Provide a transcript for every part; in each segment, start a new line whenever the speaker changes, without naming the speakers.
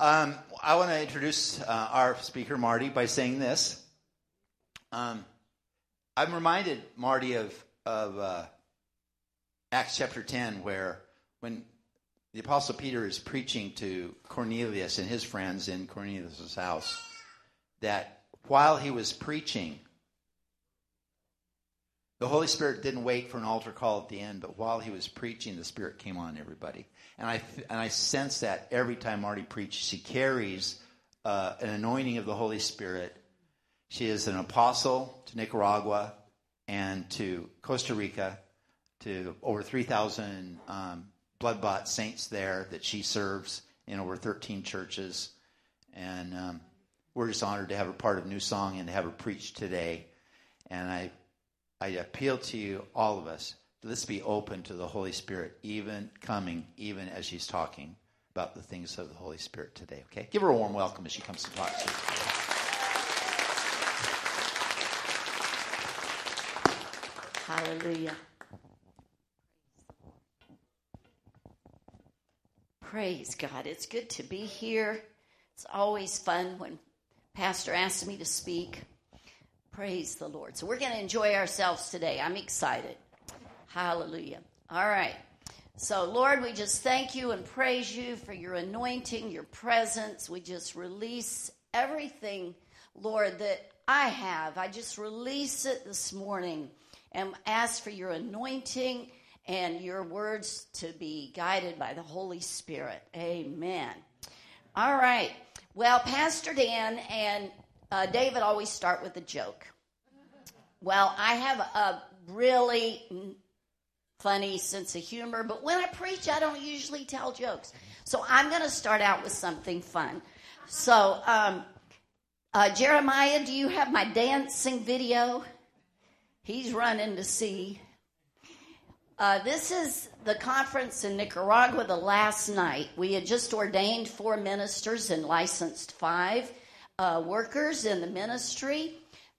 Um, I want to introduce uh, our speaker, Marti, by saying this. Um, I'm reminded, Marti, of, of uh, Acts chapter 10, where when the Apostle Peter is preaching to Cornelius and his friends in Cornelius' house, that while he was preaching, the Holy Spirit didn't wait for an altar call at the end, but while he was preaching, the Spirit came on everybody. And I, and I sense that every time Marti preaches. She carries uh, an anointing of the Holy Spirit. She is an apostle to Nicaragua and to Costa Rica, to over 3,000 um, blood bought saints there that she serves in over 13 churches. And um, we're just honored to have her part of New Song and to have her preach today. And I I appeal to you, all of us, let's be open to the Holy Spirit, even coming, even as she's talking about the things of the Holy Spirit today, okay? Give her a warm welcome as she comes to talk to you.
Hallelujah. Praise God. It's good to be here. It's always fun when Pastor asks me to speak. Praise the Lord. So we're going to enjoy ourselves today. I'm excited. Hallelujah. All right. So, Lord, we just thank you and praise you for your anointing, your presence. We just release everything, Lord, that I have. I just release it this morning and ask for your anointing and your words to be guided by the Holy Spirit. Amen. All right. Well, Pastor Dan and uh, David always start with a joke. Well, I have a really funny sense of humor, but when I preach, I don't usually tell jokes. So I'm going to start out with something fun. So, um, uh, Jeremiah, do you have my dancing video? He's running to see. Uh, this is the conference in Nicaragua the last night. We had just ordained four ministers and licensed five uh, workers in the ministry.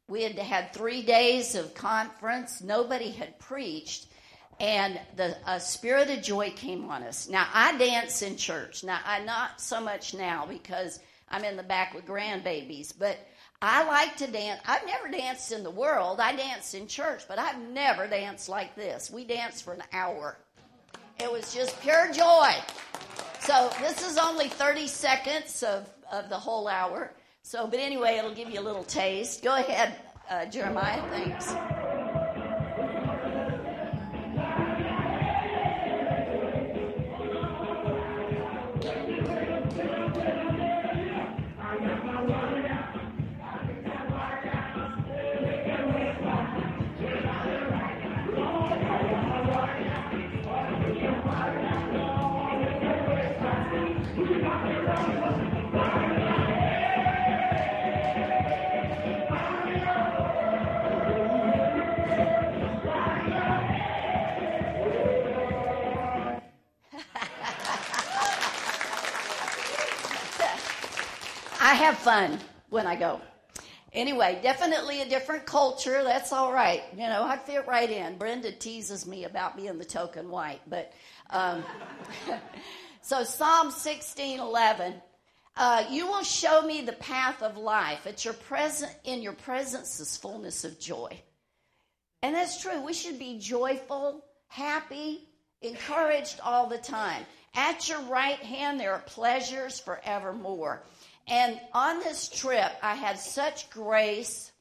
We had had three days of conference. Nobody had preached. And the spirit of joy came on us. Now, I dance in church. Now, I not so much now because I'm in the back with grandbabies, but I like to dance. I've never danced in the world. I danced in church, but I've never danced like this. We danced for an hour. It was just pure joy. So this is only 30 seconds of, of the whole hour. So, but anyway, it'll give you a little taste. Go ahead, uh, Jeremiah. Thanks. I have fun when I go. Anyway, definitely a different culture. That's all right. You know, I fit right in. Brenda teases me about being the token white, but um, so Psalm sixteen eleven. Uh, you will show me the path of life. At your present, in your presence is fullness of joy, and that's true. We should be joyful, happy, encouraged all the time. At your right hand, there are pleasures forevermore. And on this trip, I had such grace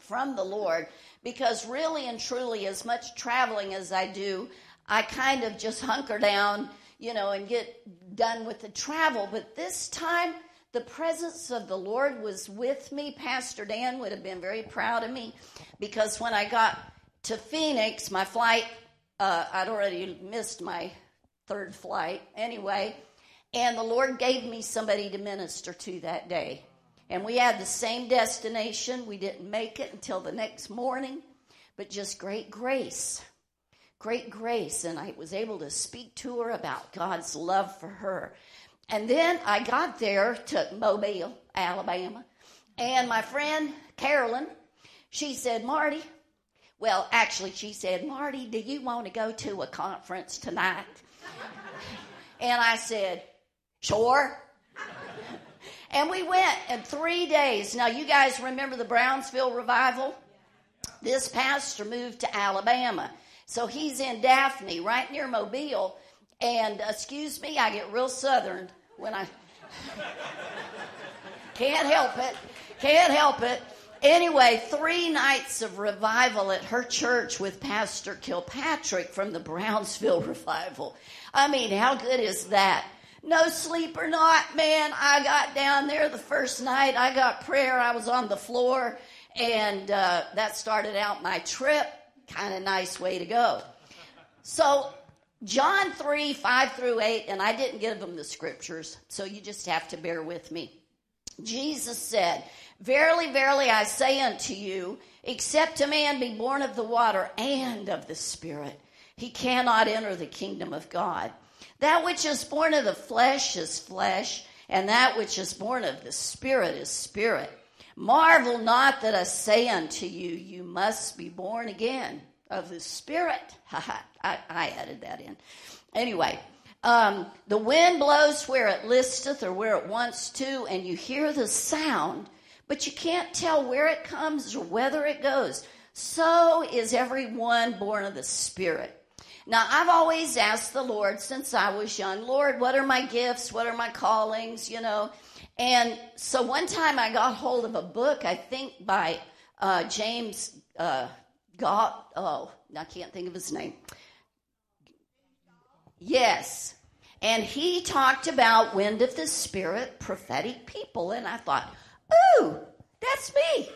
from the Lord because, really and truly, as much traveling as I do, I kind of just hunker down, you know, and get done with the travel. But this time, the presence of the Lord was with me. Pastor Dan would have been very proud of me because when I got to Phoenix, my flight, uh, I'd already missed my third flight anyway. And the Lord gave me somebody to minister to that day. And we had the same destination. We didn't make it until the next morning, but just great grace. Great grace. And I was able to speak to her about God's love for her. And then I got there to Mobile, Alabama. And my friend Carolyn, she said, Marti, well, actually, she said, Marti, do you want to go to a conference tonight? and I said, Sure. And we went in three days. Now, you guys remember the Brownsville revival? This pastor moved to Alabama. So he's in Daphne, right near Mobile. And excuse me, I get real southern when I can't help it. Can't help it. Anyway, three nights of revival at her church with Pastor Kilpatrick from the Brownsville revival. I mean, how good is that? No sleep or not, man. I got down there the first night. I got prayer. I was on the floor, and uh, that started out my trip. Kind of nice way to go. So, John 3, 5 through 8, and I didn't give them the scriptures, so you just have to bear with me. Jesus said, Verily, verily, I say unto you, except a man be born of the water and of the Spirit, he cannot enter the kingdom of God. That which is born of the flesh is flesh, and that which is born of the Spirit is spirit. Marvel not that I say unto you, you must be born again of the Spirit. I, I added that in. Anyway, um, the wind blows where it listeth or where it wants to, and you hear the sound but you can't tell where it comes or whether it goes. So is everyone born of the Spirit. Now, I've always asked the Lord since I was young, Lord, what are my gifts? What are my callings? You know. And so one time I got hold of a book, I think by uh, James uh, Got, oh, I can't think of his name. Yes. And he talked about wind of the Spirit, prophetic people. And I thought, Ooh, that's me.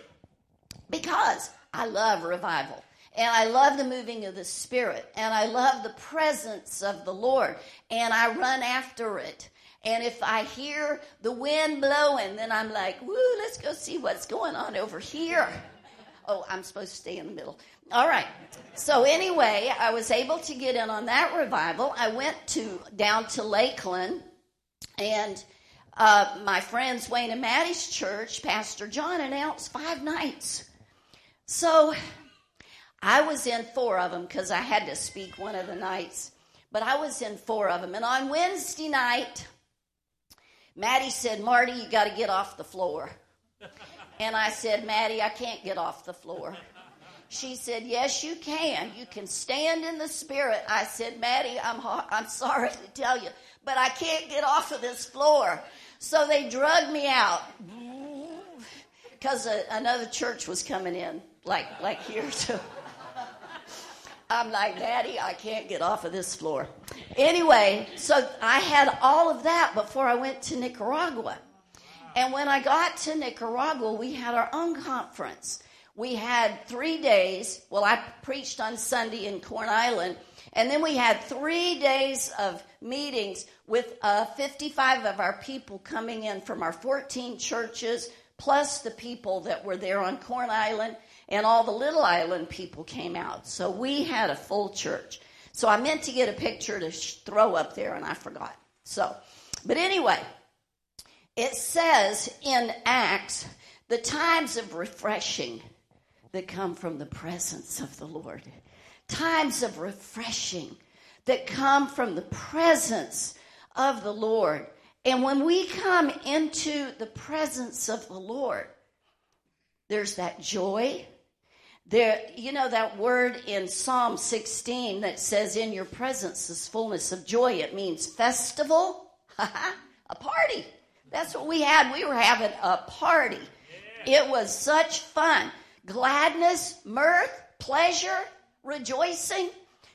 Because I love revival. And I love the moving of the Spirit. And I love the presence of the Lord. And I run after it. And if I hear the wind blowing, then I'm like, woo, let's go see what's going on over here. Oh, I'm supposed to stay in the middle. All right. So anyway, I was able to get in on that revival. I went to down to Lakeland and uh, my friends Wayne and Maddie's church, Pastor John announced five nights. So I was in four of them because I had to speak one of the nights, but I was in four of them. And on Wednesday night, Maddie said, Marti, you got to get off the floor. And I said, Maddie, I can't get off the floor. She said, Yes, you can. You can stand in the spirit. I said, Maddie, I'm, I'm sorry to tell you, but I can't get off of this floor. So they drugged me out because another church was coming in, like like here too. I'm like, Daddy, I can't get off of this floor. Anyway, so I had all of that before I went to Nicaragua. And when I got to Nicaragua, we had our own conference. We had three days. Well, I preached on Sunday in Corn Island, and then we had three days of meetings with uh, 55 of our people coming in from our 14 churches, plus the people that were there on Corn Island, and all the Little Island people came out. So we had a full church. So I meant to get a picture to sh- throw up there, and I forgot. So, but anyway, it says in Acts the times of refreshing that come from the presence of the Lord. Times of refreshing that come from the presence of the Lord. And when we come into the presence of the Lord, there's that joy. There, you know that word in Psalm 16 that says, In your presence is fullness of joy. It means festival, a party. That's what we had. We were having a party. It was such fun. Gladness, mirth, pleasure, rejoicing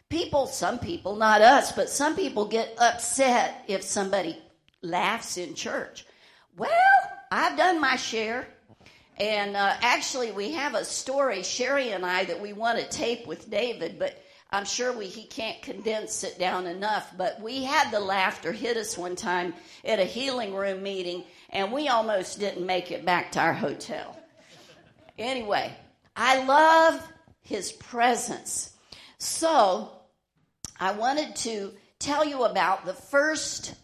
people, some people, not us, but some people get upset if somebody laughs in church. Well, I've done my share. And uh, actually, we have a story, Sherry and I, that we want to tape with David, but I'm sure we, he can't condense it down enough. But we had the laughter hit us one time at a healing room meeting, and we almost didn't make it back to our hotel. Anyway, I love his presence. So, I wanted to tell you about the first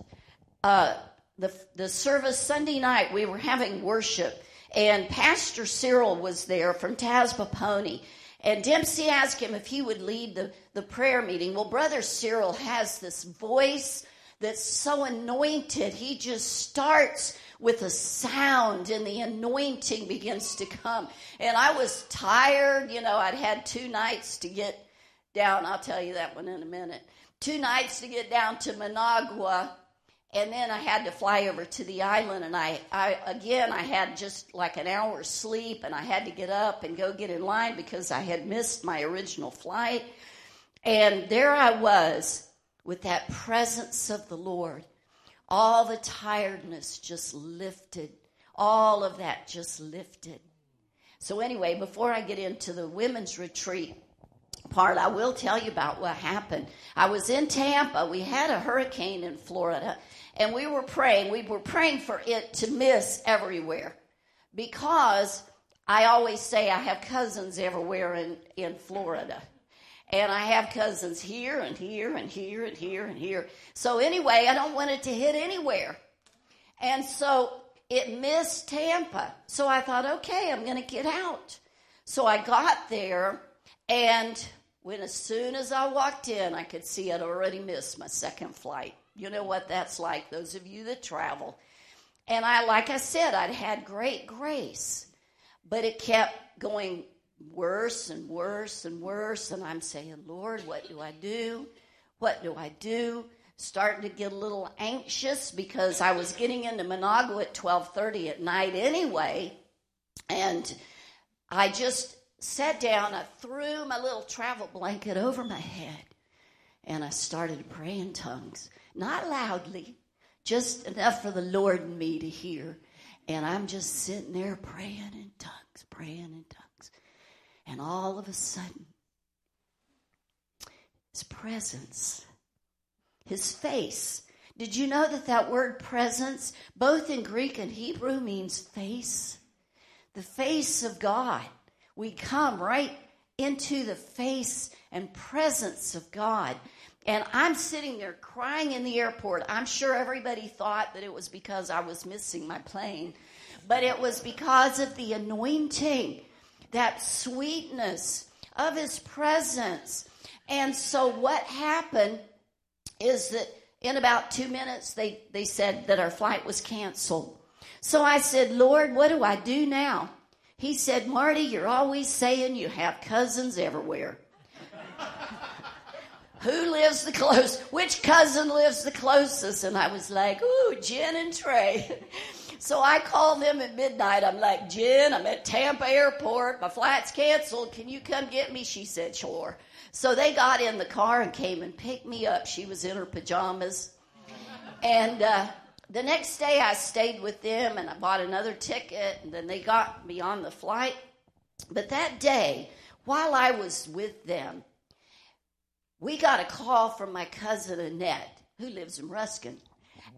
uh, the the service Sunday night. We were having worship, and Pastor Cyril was there from Tasbapauni. And Dempsey asked him if he would lead the, the prayer meeting. Well, Brother Cyril has this voice that's so anointed. He just starts with a sound and the anointing begins to come. And I was tired, you know, I'd had two nights to get down. I'll tell you that one in a minute. Two nights to get down to Managua. And then I had to fly over to the island, and I, I again I had just like an hour's sleep, and I had to get up and go get in line because I had missed my original flight. And there I was with that presence of the Lord all the tiredness just lifted. All of that just lifted. So, anyway, before I get into the women's retreat part, I will tell you about what happened. I was in Tampa. We had a hurricane in Florida, and we were praying. We were praying for it to miss everywhere because I always say I have cousins everywhere in, in Florida. And I have cousins here and here and here and here and here. So anyway, I don't want it to hit anywhere. And so it missed Tampa. So I thought, okay, I'm going to get out. So I got there, and when as soon as I walked in, I could see I'd already missed my second flight. You know what that's like, those of you that travel. And I, like I said, I'd had great grace, but it kept going worse and worse and worse. And I'm saying, Lord, what do I do? What do I do? Starting to get a little anxious because I was getting into Managua at 12:30 at night anyway, and I just sat down. I threw my little travel blanket over my head, and I started to pray in tongues, not loudly, just enough for the Lord and me to hear. And I'm just sitting there praying in tongues, praying in tongues. And all of a sudden, his presence, his face. Did you know that that word presence, both in Greek and Hebrew, means face? The face of God. We come right into the face and presence of God. And I'm sitting there crying in the airport. I'm sure everybody thought that it was because I was missing my plane, but it was because of the anointing that sweetness of his presence. And so what happened is that in about two minutes they, they said that our flight was canceled. So I said, Lord, what do I do now? He said, Marti, you're always saying you have cousins everywhere. Who lives the closest? Which cousin lives the closest? And I was like, ooh, Jen and Trey. So I called them at midnight. I'm like, Jen, I'm at Tampa Airport. My flight's canceled. Can you come get me? She said, sure. So they got in the car and came and picked me up. She was in her pajamas. And uh, the next day I stayed with them and I bought another ticket and then they got me on the flight. But that day, while I was with them, we got a call from my cousin Annette, who lives in Ruskin.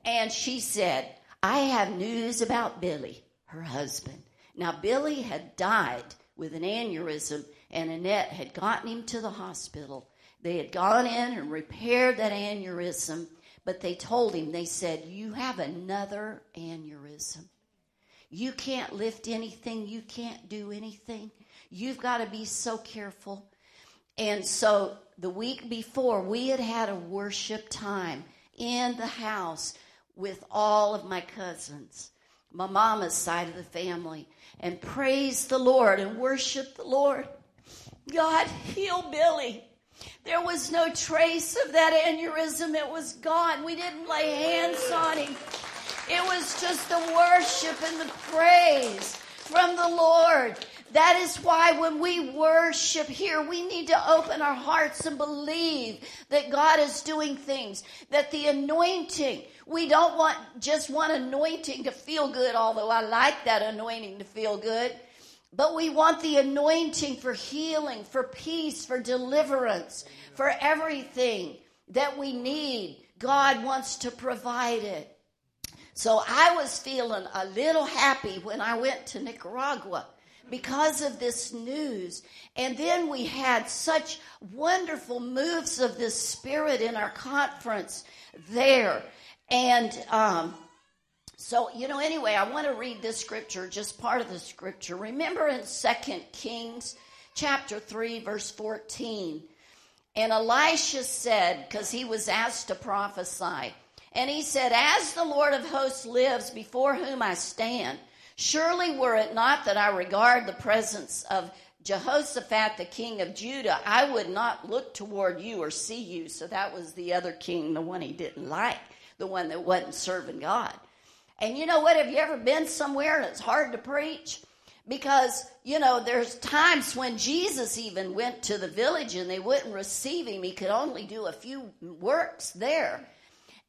And she said, I have news about Billy, her husband. Now, Billy had died with an aneurysm, and Annette had gotten him to the hospital. They had gone in and repaired that aneurysm, but they told him, they said, You have another aneurysm. You can't lift anything, you can't do anything. You've got to be so careful. And so the week before, we had had a worship time in the house with all of my cousins, my mama's side of the family, and praise the Lord and worship the Lord. God, heal Billy. There was no trace of that aneurysm. It was gone. We didn't lay hands on him. It was just the worship and the praise from the Lord. That is why when we worship here, we need to open our hearts and believe that God is doing things, that the anointing, we don't want just one anointing to feel good, although I like that anointing to feel good. But we want the anointing for healing, for peace, for deliverance, for everything that we need. God wants to provide it. So I was feeling a little happy when I went to Nicaragua because of this news. And then we had such wonderful moves of the Spirit in our conference there. And um, so, you know, anyway, I want to read this scripture, just part of the scripture. Remember in Second Kings chapter 3, verse 14. And Elisha said, because he was asked to prophesy, And he said, As the Lord of hosts lives before whom I stand, surely were it not that I regard the presence of Jehoshaphat, the king of Judah, I would not look toward you or see you. So that was the other king, the one he didn't like, the one that wasn't serving God. And you know what? Have you ever been somewhere and it's hard to preach? Because, you know, there's times when Jesus even went to the village and they wouldn't receive him. He could only do a few works there.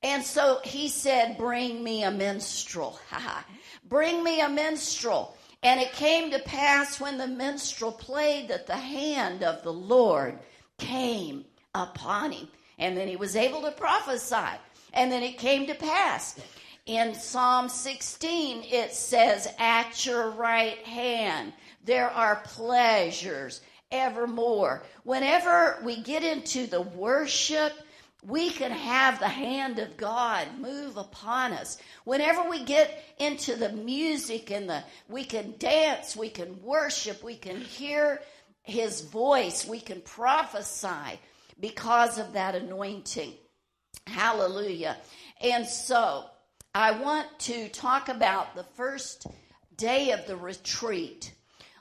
And so he said, Bring me a minstrel. Bring me a minstrel. And it came to pass when the minstrel played that the hand of the Lord came upon him. And then he was able to prophesy. And then it came to pass. In Psalm 16, it says, At your right hand there are pleasures evermore. Whenever we get into the worship, we can have the hand of God move upon us. Whenever we get into the music and the we can dance, we can worship, we can hear his voice, we can prophesy because of that anointing. Hallelujah. And so, I want to talk about the first day of the retreat.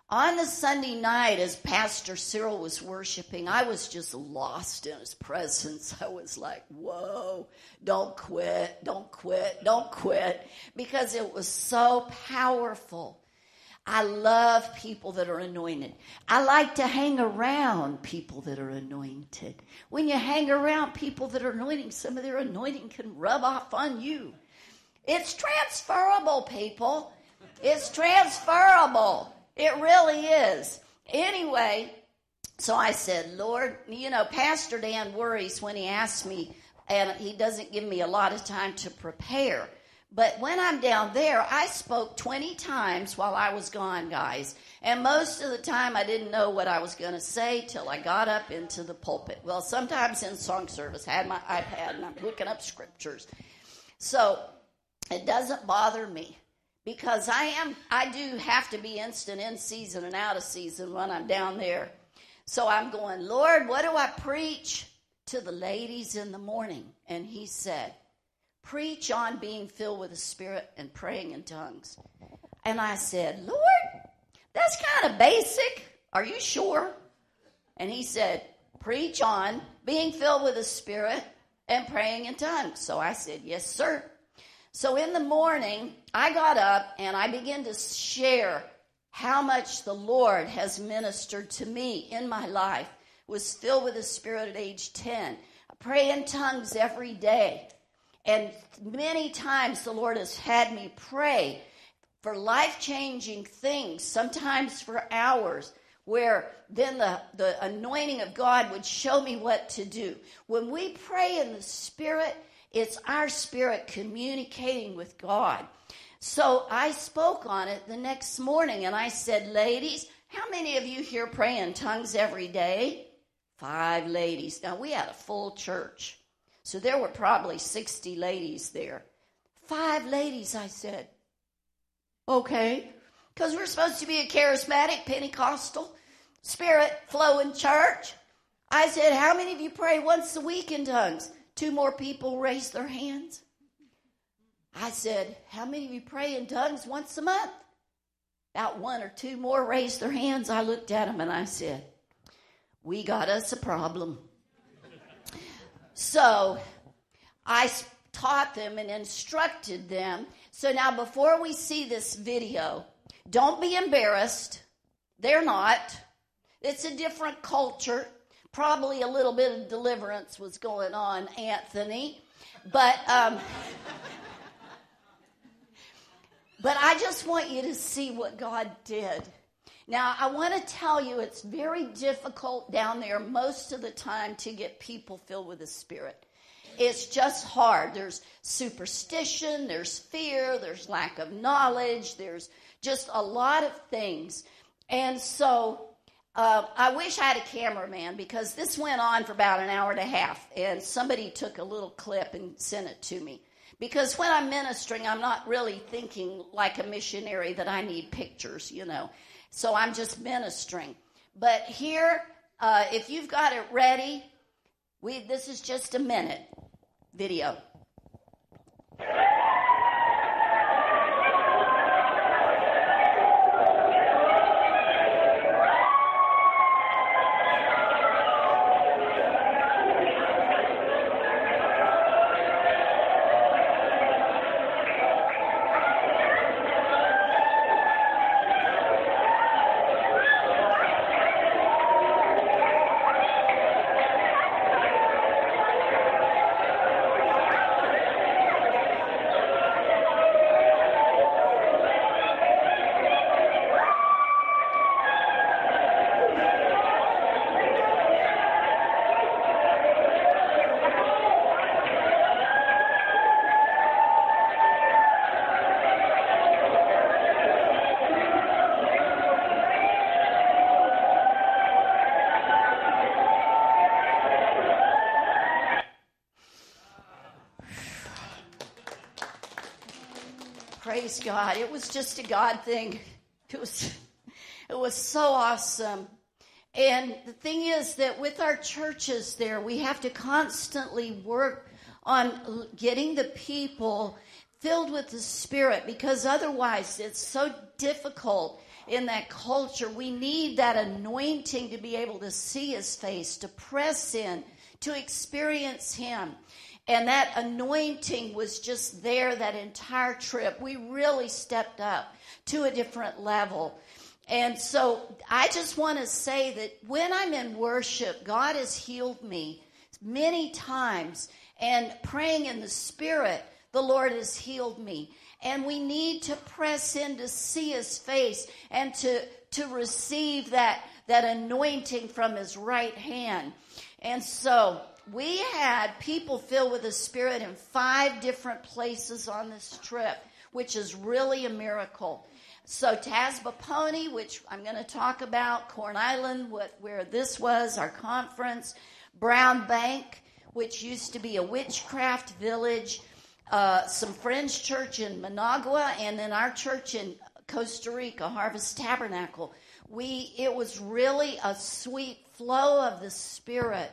On the Sunday night, as Pastor Cyril was worshiping, I was just lost in his presence. I was like, whoa, don't quit, don't quit, don't quit, because it was so powerful. I love people that are anointed. I like to hang around people that are anointed. When you hang around people that are anointing, some of their anointing can rub off on you. It's transferable, people. It's transferable. It really is. Anyway, so I said, Lord, you know, Pastor Dan worries when he asks me, and he doesn't give me a lot of time to prepare. But when I'm down there, I spoke 20 times while I was gone, guys. And most of the time, I didn't know what I was going to say till I got up into the pulpit. Well, sometimes in song service, I had my iPad and I'm looking up scriptures. So it doesn't bother me because I am I do have to be instant in season and out of season when I'm down there. So I'm going, Lord, what do I preach to the ladies in the morning? And he said, Preach on being filled with the Spirit and praying in tongues. And I said, Lord, that's kind of basic. Are you sure? And he said, Preach on being filled with the Spirit and praying in tongues. So I said, Yes, sir. So in the morning, I got up and I began to share how much the Lord has ministered to me in my life. Was filled with the Spirit at age 10. I pray in tongues every day. And many times the Lord has had me pray for life changing things, sometimes for hours, where then the, the anointing of God would show me what to do. When we pray in the Spirit, it's our spirit communicating with God. So I spoke on it the next morning and I said, Ladies, how many of you here pray in tongues every day? Five ladies. Now we had a full church. So there were probably 60 ladies there. Five ladies, I said. Okay. Because we're supposed to be a charismatic Pentecostal spirit flowing church. I said, How many of you pray once a week in tongues? Two more people raised their hands. I said, How many of you pray in tongues once a month? About one or two more raised their hands. I looked at them and I said, We got us a problem. so I taught them and instructed them. So now, before we see this video, don't be embarrassed. They're not. It's a different culture probably a little bit of deliverance was going on, Anthony. But um, but I just want you to see what God did. Now, I want to tell you it's very difficult down there most of the time to get people filled with the Spirit. It's just hard. There's superstition, there's fear, there's lack of knowledge, there's just a lot of things. And so uh, I wish I had a cameraman because this went on for about an hour and a half, and somebody took a little clip and sent it to me. Because when I'm ministering, I'm not really thinking like a missionary that I need pictures, you know. So I'm just ministering. But here, uh, if you've got it ready, we this is just a minute video. Praise God. It was just a God thing. It was it was so awesome. And the thing is that with our churches there, we have to constantly work on getting the people filled with the Spirit because otherwise it's so difficult in that culture. We need that anointing to be able to see His face, to press in, to experience Him. And that anointing was just there that entire trip. We really stepped up to a different level. And so I just want to say that when I'm in worship, God has healed me many times. And praying in the Spirit, the Lord has healed me. And we need to press in to see His face and to, to receive that, that anointing from His right hand. And so we had people filled with the Spirit in five different places on this trip, which is really a miracle. So Tasbapauni, which I'm going to talk about, Corn Island, what, where this was, our conference, Brown Bank, which used to be a witchcraft village, uh, some Friends Church in Managua, and then our church in Costa Rica, Harvest Tabernacle. We, it was really a sweet flow of the Spirit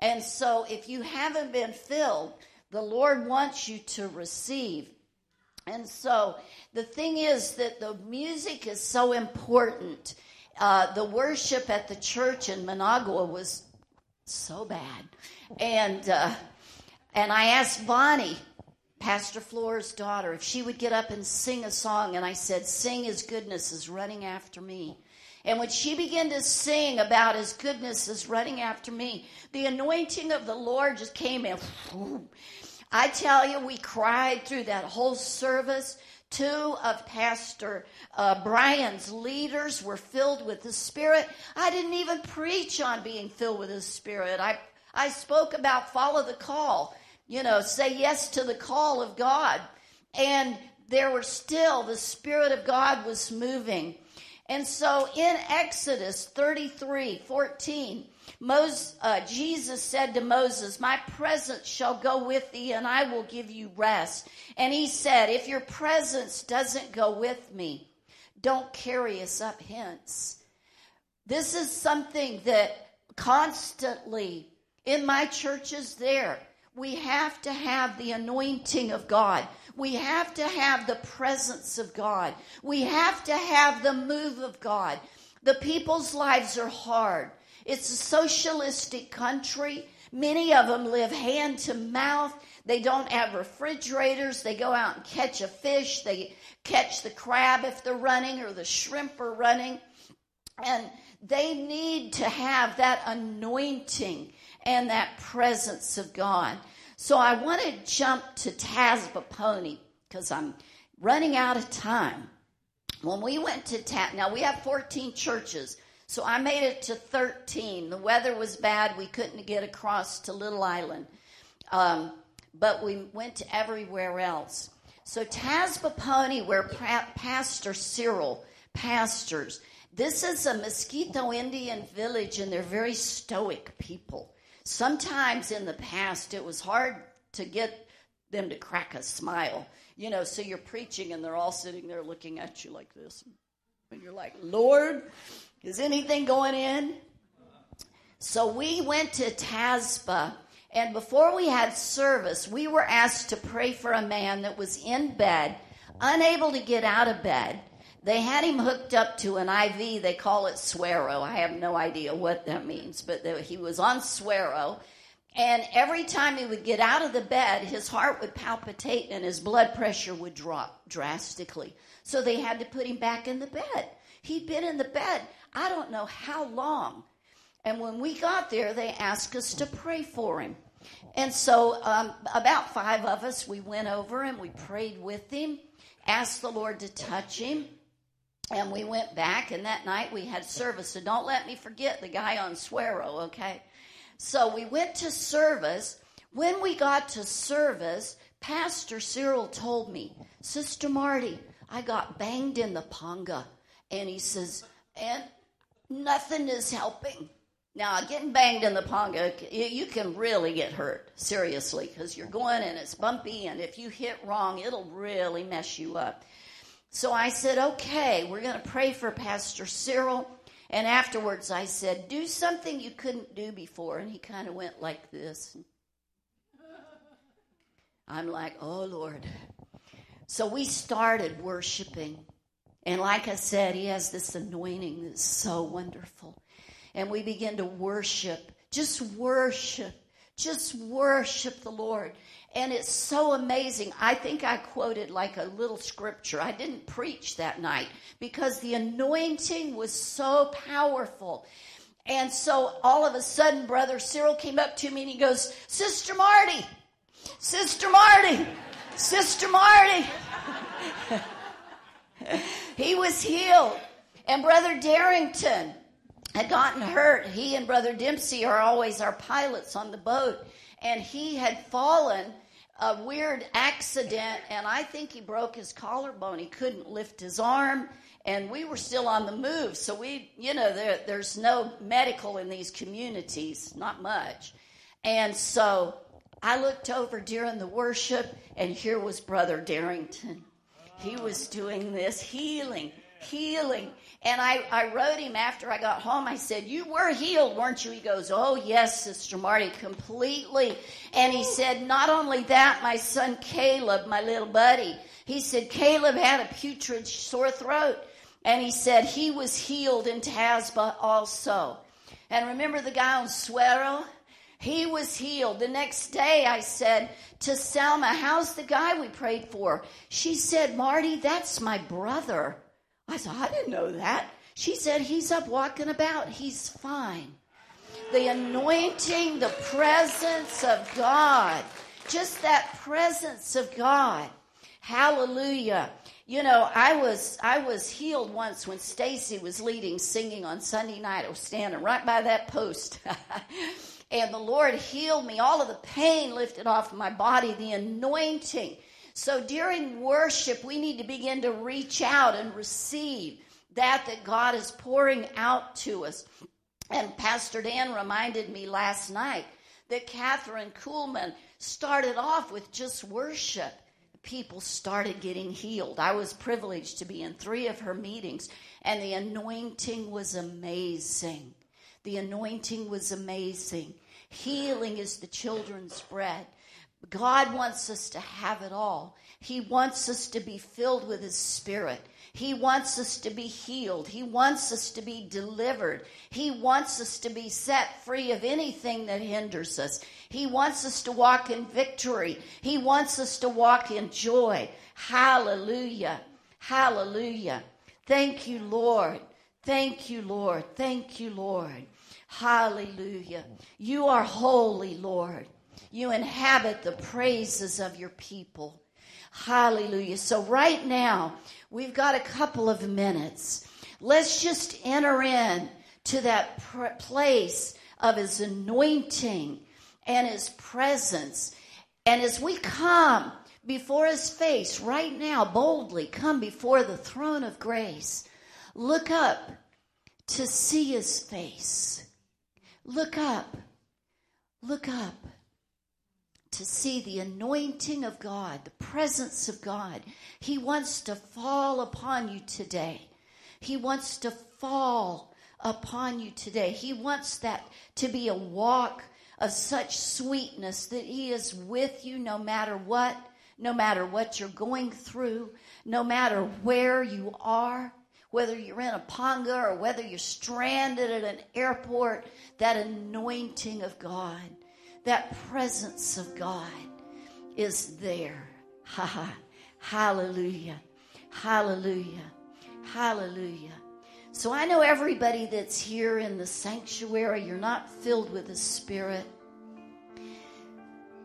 and so if you haven't been filled, the Lord wants you to receive. And so the thing is that the music is so important. Uh, the worship at the church in Managua was so bad. And, uh, and I asked Bonnie, Pastor Floor's daughter, if she would get up and sing a song. And I said, Sing as goodness is running after me. And when she began to sing about his goodness is running after me, the anointing of the Lord just came in. I tell you, we cried through that whole service. Two of Pastor uh, Brian's leaders were filled with the Spirit. I didn't even preach on being filled with the Spirit. I, I spoke about follow the call, you know, say yes to the call of God. And there were still, the Spirit of God was moving. And so in Exodus 33 14, Moses, uh, Jesus said to Moses, My presence shall go with thee, and I will give you rest. And he said, If your presence doesn't go with me, don't carry us up hence. This is something that constantly in my churches there, we have to have the anointing of God. We have to have the presence of God. We have to have the move of God. The people's lives are hard. It's a socialistic country. Many of them live hand to mouth. They don't have refrigerators. They go out and catch a fish. They catch the crab if they're running or the shrimp are running. And they need to have that anointing and that presence of God. So I want to jump to Tasbapauni because I'm running out of time. When we went to Ta- now we have 14 churches, so I made it to 13. The weather was bad; we couldn't get across to Little Island, um, but we went to everywhere else. So Tasbapauni, where pa- Pastor Cyril pastors, this is a Mosquito Indian village, and they're very stoic people. Sometimes in the past, it was hard to get them to crack a smile. You know, so you're preaching and they're all sitting there looking at you like this. And you're like, Lord, is anything going in? So we went to Tasba And before we had service, we were asked to pray for a man that was in bed, unable to get out of bed. They had him hooked up to an IV. They call it Suero. I have no idea what that means, but he was on Suero. And every time he would get out of the bed, his heart would palpitate and his blood pressure would drop drastically. So they had to put him back in the bed. He'd been in the bed, I don't know how long. And when we got there, they asked us to pray for him. And so, um, about five of us, we went over and we prayed with him, asked the Lord to touch him. And we went back, and that night we had service. So don't let me forget the guy on Suero, okay? So we went to service. When we got to service, Pastor Cyril told me, Sister Marti, I got banged in the panga. And he says, and nothing is helping. Now, getting banged in the panga, you can really get hurt, seriously, because you're going and it's bumpy, and if you hit wrong, it'll really mess you up. So I said, okay, we're going to pray for Pastor Cyril. And afterwards, I said, do something you couldn't do before. And he kind of went like this. I'm like, oh, Lord. So we started worshiping. And like I said, he has this anointing that's so wonderful and we begin to worship. Just worship. Just worship the Lord. And it's so amazing. I think I quoted like a little scripture. I didn't preach that night because the anointing was so powerful. And so all of a sudden, Brother Cyril came up to me and he goes, Sister Marti, Sister Marti, Sister Marti. he was healed. And Brother Darrington, had gotten hurt. He and Brother Dempsey are always our pilots on the boat. And he had fallen a weird accident, and I think he broke his collarbone. He couldn't lift his arm, and we were still on the move. So we, you know, there, there's no medical in these communities, not much. And so I looked over during the worship, and here was Brother Darrington. He was doing this healing, healing. And I, I wrote him after I got home. I said, You were healed, weren't you? He goes, Oh, yes, Sister Marti, completely. And he said, Not only that, my son Caleb, my little buddy, he said, Caleb had a putrid sore throat. And he said, He was healed in Tasba also. And remember the guy on Suero? He was healed. The next day, I said to Selma, How's the guy we prayed for? She said, Marti, that's my brother. I said, I didn't know that. She said, He's up walking about. He's fine. The anointing, the presence of God, just that presence of God. Hallelujah. You know, I was I was healed once when Stacy was leading singing on Sunday night. I was standing right by that post. and the Lord healed me. All of the pain lifted off my body, the anointing so during worship, we need to begin to reach out and receive that that God is pouring out to us. And Pastor Dan reminded me last night that Kathryn Kuhlman started off with just worship. People started getting healed. I was privileged to be in three of her meetings, and the anointing was amazing. The anointing was amazing. Healing is the children's bread. God wants us to have it all. He wants us to be filled with His Spirit. He wants us to be healed. He wants us to be delivered. He wants us to be set free of anything that hinders us. He wants us to walk in victory. He wants us to walk in joy. Hallelujah. Hallelujah. Thank you, Lord. Thank you, Lord. Thank you, Lord. Hallelujah. You are holy, Lord. You inhabit the praises of your people. Hallelujah. So, right now, we've got a couple of minutes. Let's just enter in to that pr- place of His anointing and His presence. And as we come before His face right now, boldly come before the throne of grace, look up to see His face. Look up. Look up to see the anointing of God, the presence of God. He wants to fall upon you today. He wants to fall upon you today. He wants that to be a walk of such sweetness that He is with you no matter what, no matter what you're going through, no matter where you are, whether you're in a panga or whether you're stranded at an airport, that anointing of God, that presence of God is there. Ha ha. Hallelujah. Hallelujah. Hallelujah. So I know everybody that's here in the sanctuary, you're not filled with the Spirit.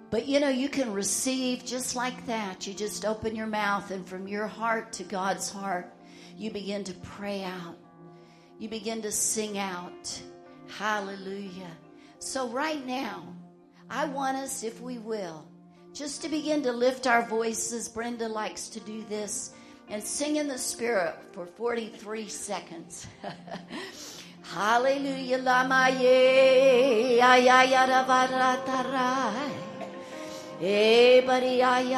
But you know, you can receive just like that. You just open your mouth, and from your heart to God's heart, you begin to pray out. You begin to sing out. Hallelujah. So, right now, I want us, if we will, just to begin to lift our voices. Brenda likes to do this and sing in the Spirit for 43 seconds. Hallelujah, lama ye, ayayaravaratara, ebari eh, ayay,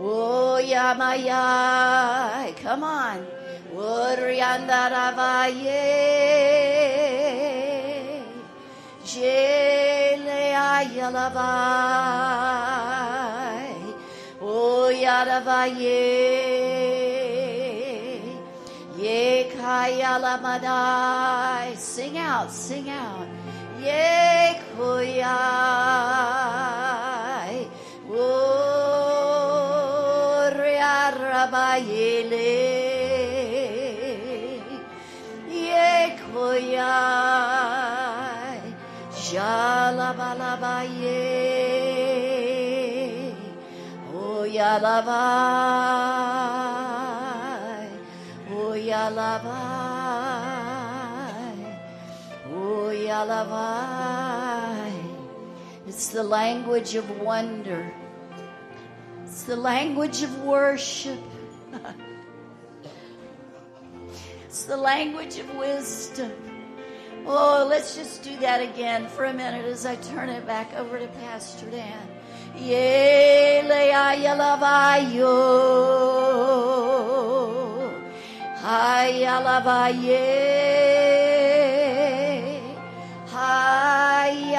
oh yamayay, come on, Uriandaravaye, jele ayalavay, oh yaravaye, ye kayalamadai, sing out, sing out, ye oh riarabayele, the language of wonder. It's the language of worship. It's the language of wisdom. Oh, let's just do that again for a minute as I turn it back over to Pastor Dan.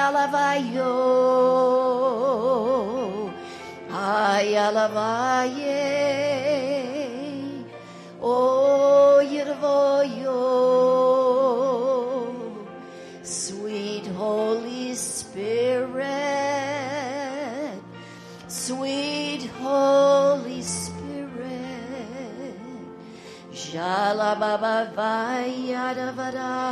Ayalavayo. Ayalavaye. Oh, Yervoyo. Sweet Holy Spirit. Sweet Holy Spirit. Jalababavayadavadai.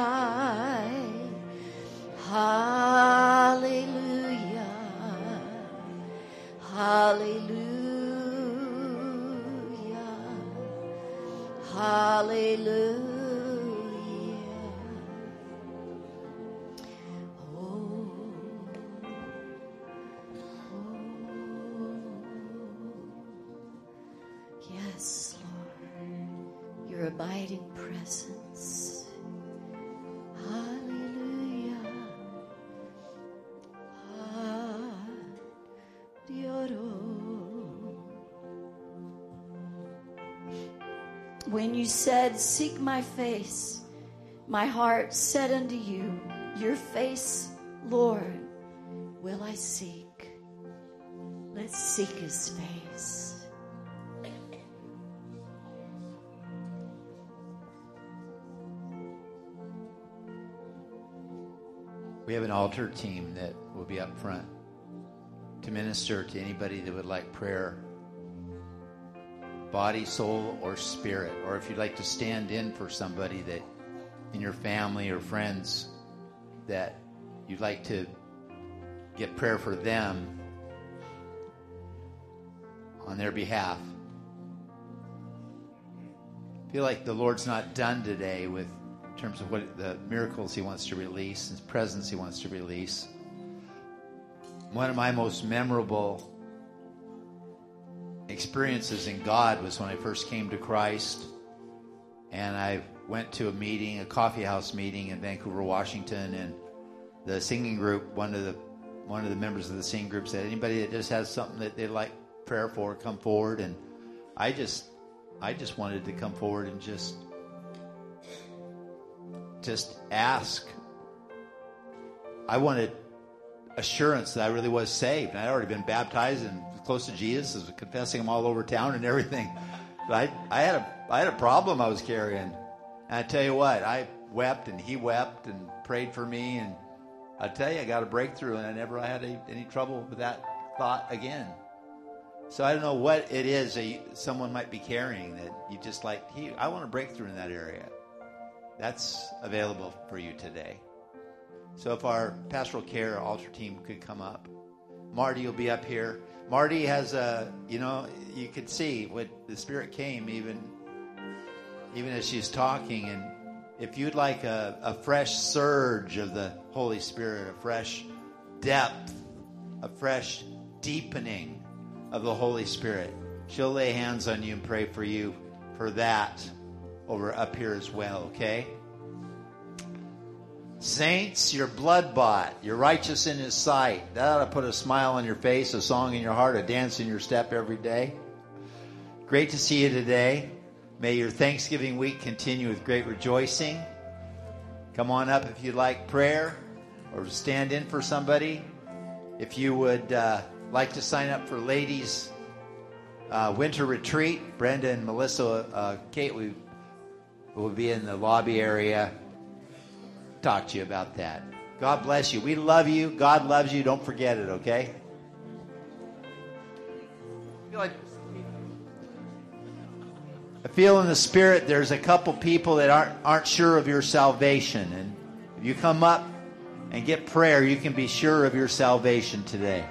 Seek my face, my heart said unto you, Your face, Lord, will I seek. Let's seek his face.
We have an altar team that will be up front to minister to anybody that would like prayer, body, soul, or spirit. Or if you'd like to stand in for somebody that in your family or friends that you'd like to get prayer for them on their behalf. I feel like the Lord's not done today with in terms of what the miracles he wants to release, his presence he wants to release. One of my most memorable experiences in God was when I first came to Christ and I went to a meeting, a coffee house meeting in Vancouver, Washington, and the singing group, one of the one of the members of the singing group said, anybody that just has something that they'd like prayer for, come forward. And I just I just wanted to come forward and just just ask I wanted assurance that I really was saved. I'd already been baptized and close to Jesus, confessing him all over town and everything. But I, I had a I had a problem I was carrying. And I tell you what, I wept and he wept and prayed for me and I tell you, I got a breakthrough and I never had any, any trouble with that thought again. So I don't know what it is that you, someone might be carrying that you just like, he, I want a breakthrough in that area. That's available for you today. So if our pastoral care altar team could come up, Marti will be up here. Marti has a, you know, you could see what the Spirit came even, even as she's talking. And if you'd like a, a fresh surge of the Holy Spirit, a fresh depth, a fresh deepening of the Holy Spirit, she'll lay hands on you and pray for you for that over up here as well, okay? Saints, you're blood bought. You're righteous in His sight. That ought to put a smile on your face, a song in your heart, a dance in your step every day. Great to see you today. May your Thanksgiving week continue with great rejoicing. Come on up if you'd like prayer or stand in for somebody. If you would uh, like to sign up for ladies' uh, winter retreat, Brenda and Melissa, uh, Kate, we will be in the lobby area talk to you about that. God bless you. We love you. God loves you. Don't forget it, okay? I feel, in the spirit there's a couple people that aren't aren't sure of your salvation. And if you come up and get prayer, you can be sure of your salvation today.